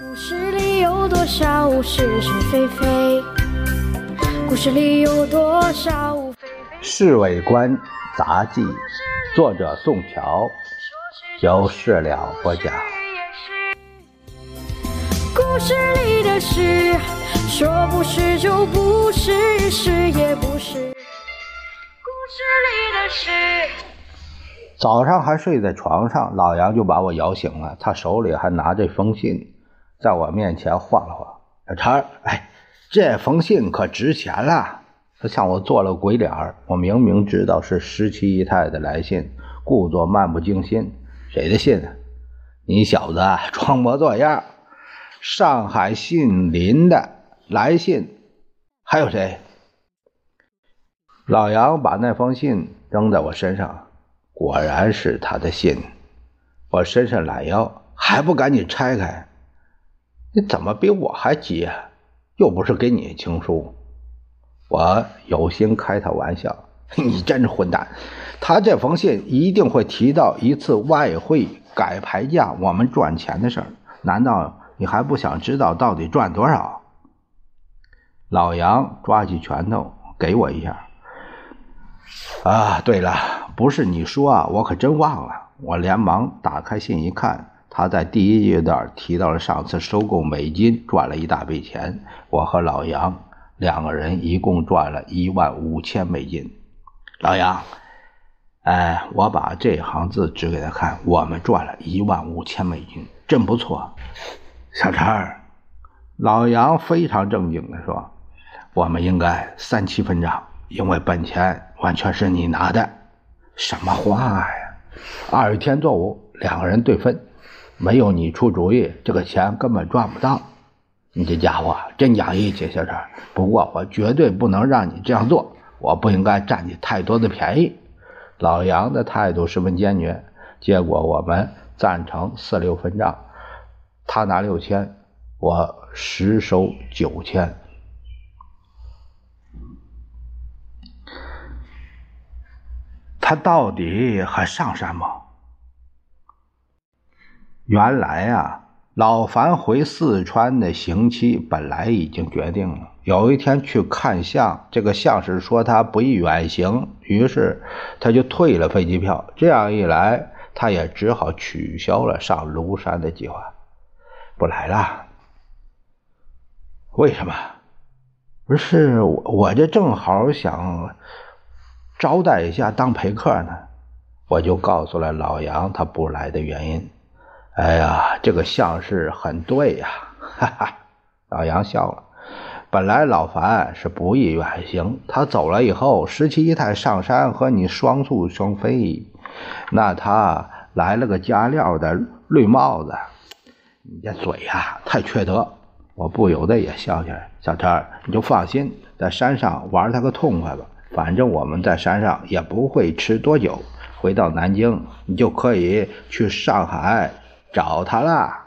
故事里有多少是是非非？故事里有多少非非？《侍卫官杂记》，作者宋乔，由事了播讲。故事里的事，说不是就不是，是也不是。故事里的事。早上还睡在床上，老杨就把我摇醒了。他手里还拿着封信，在我面前晃了晃。小陈儿，哎，这封信可值钱了。他向我做了鬼脸儿。我明明知道是十七姨太的来信，故作漫不经心。谁的信啊？你小子装模作样。上海姓林的来信，还有谁？老杨把那封信扔在我身上。果然是他的信，我伸伸懒腰，还不赶紧拆开？你怎么比我还急？又不是给你情书。我有心开他玩笑，你真是混蛋！他这封信一定会提到一次外汇改牌价，我们赚钱的事儿。难道你还不想知道到底赚多少？老杨抓起拳头给我一下。啊，对了，不是你说啊，我可真忘了。我连忙打开信一看，他在第一阶段提到了上次收购美金赚了一大笔钱，我和老杨两个人一共赚了一万五千美金。老杨，哎，我把这行字指给他看，我们赚了一万五千美金，真不错。小陈儿，老杨非常正经的说，我们应该三七分账。因为本钱完全是你拿的，什么话呀！二月天作五，两个人对分，没有你出主意，这个钱根本赚不到。你这家伙真讲义气，小陈。不过我绝对不能让你这样做，我不应该占你太多的便宜。老杨的态度十分坚决，结果我们赞成四六分账，他拿六千，我实收九千。他到底还上山吗？原来啊，老樊回四川的刑期本来已经决定了。有一天去看相，这个相士说他不宜远行，于是他就退了飞机票。这样一来，他也只好取消了上庐山的计划，不来了。为什么？不是我，我这正好想。招待一下当陪客呢，我就告诉了老杨他不来的原因。哎呀，这个相士很对呀，哈哈！老杨笑了。本来老樊是不宜远行，他走了以后，十七姨太上山和你双宿双飞，那他来了个加料的绿帽子，你这嘴呀太缺德。我不由得也笑起来。小陈，你就放心，在山上玩他个痛快吧。反正我们在山上也不会吃多久，回到南京，你就可以去上海找他啦。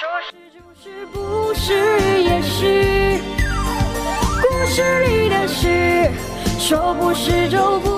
说是就是，不是也是，故事里的事，说不是就不。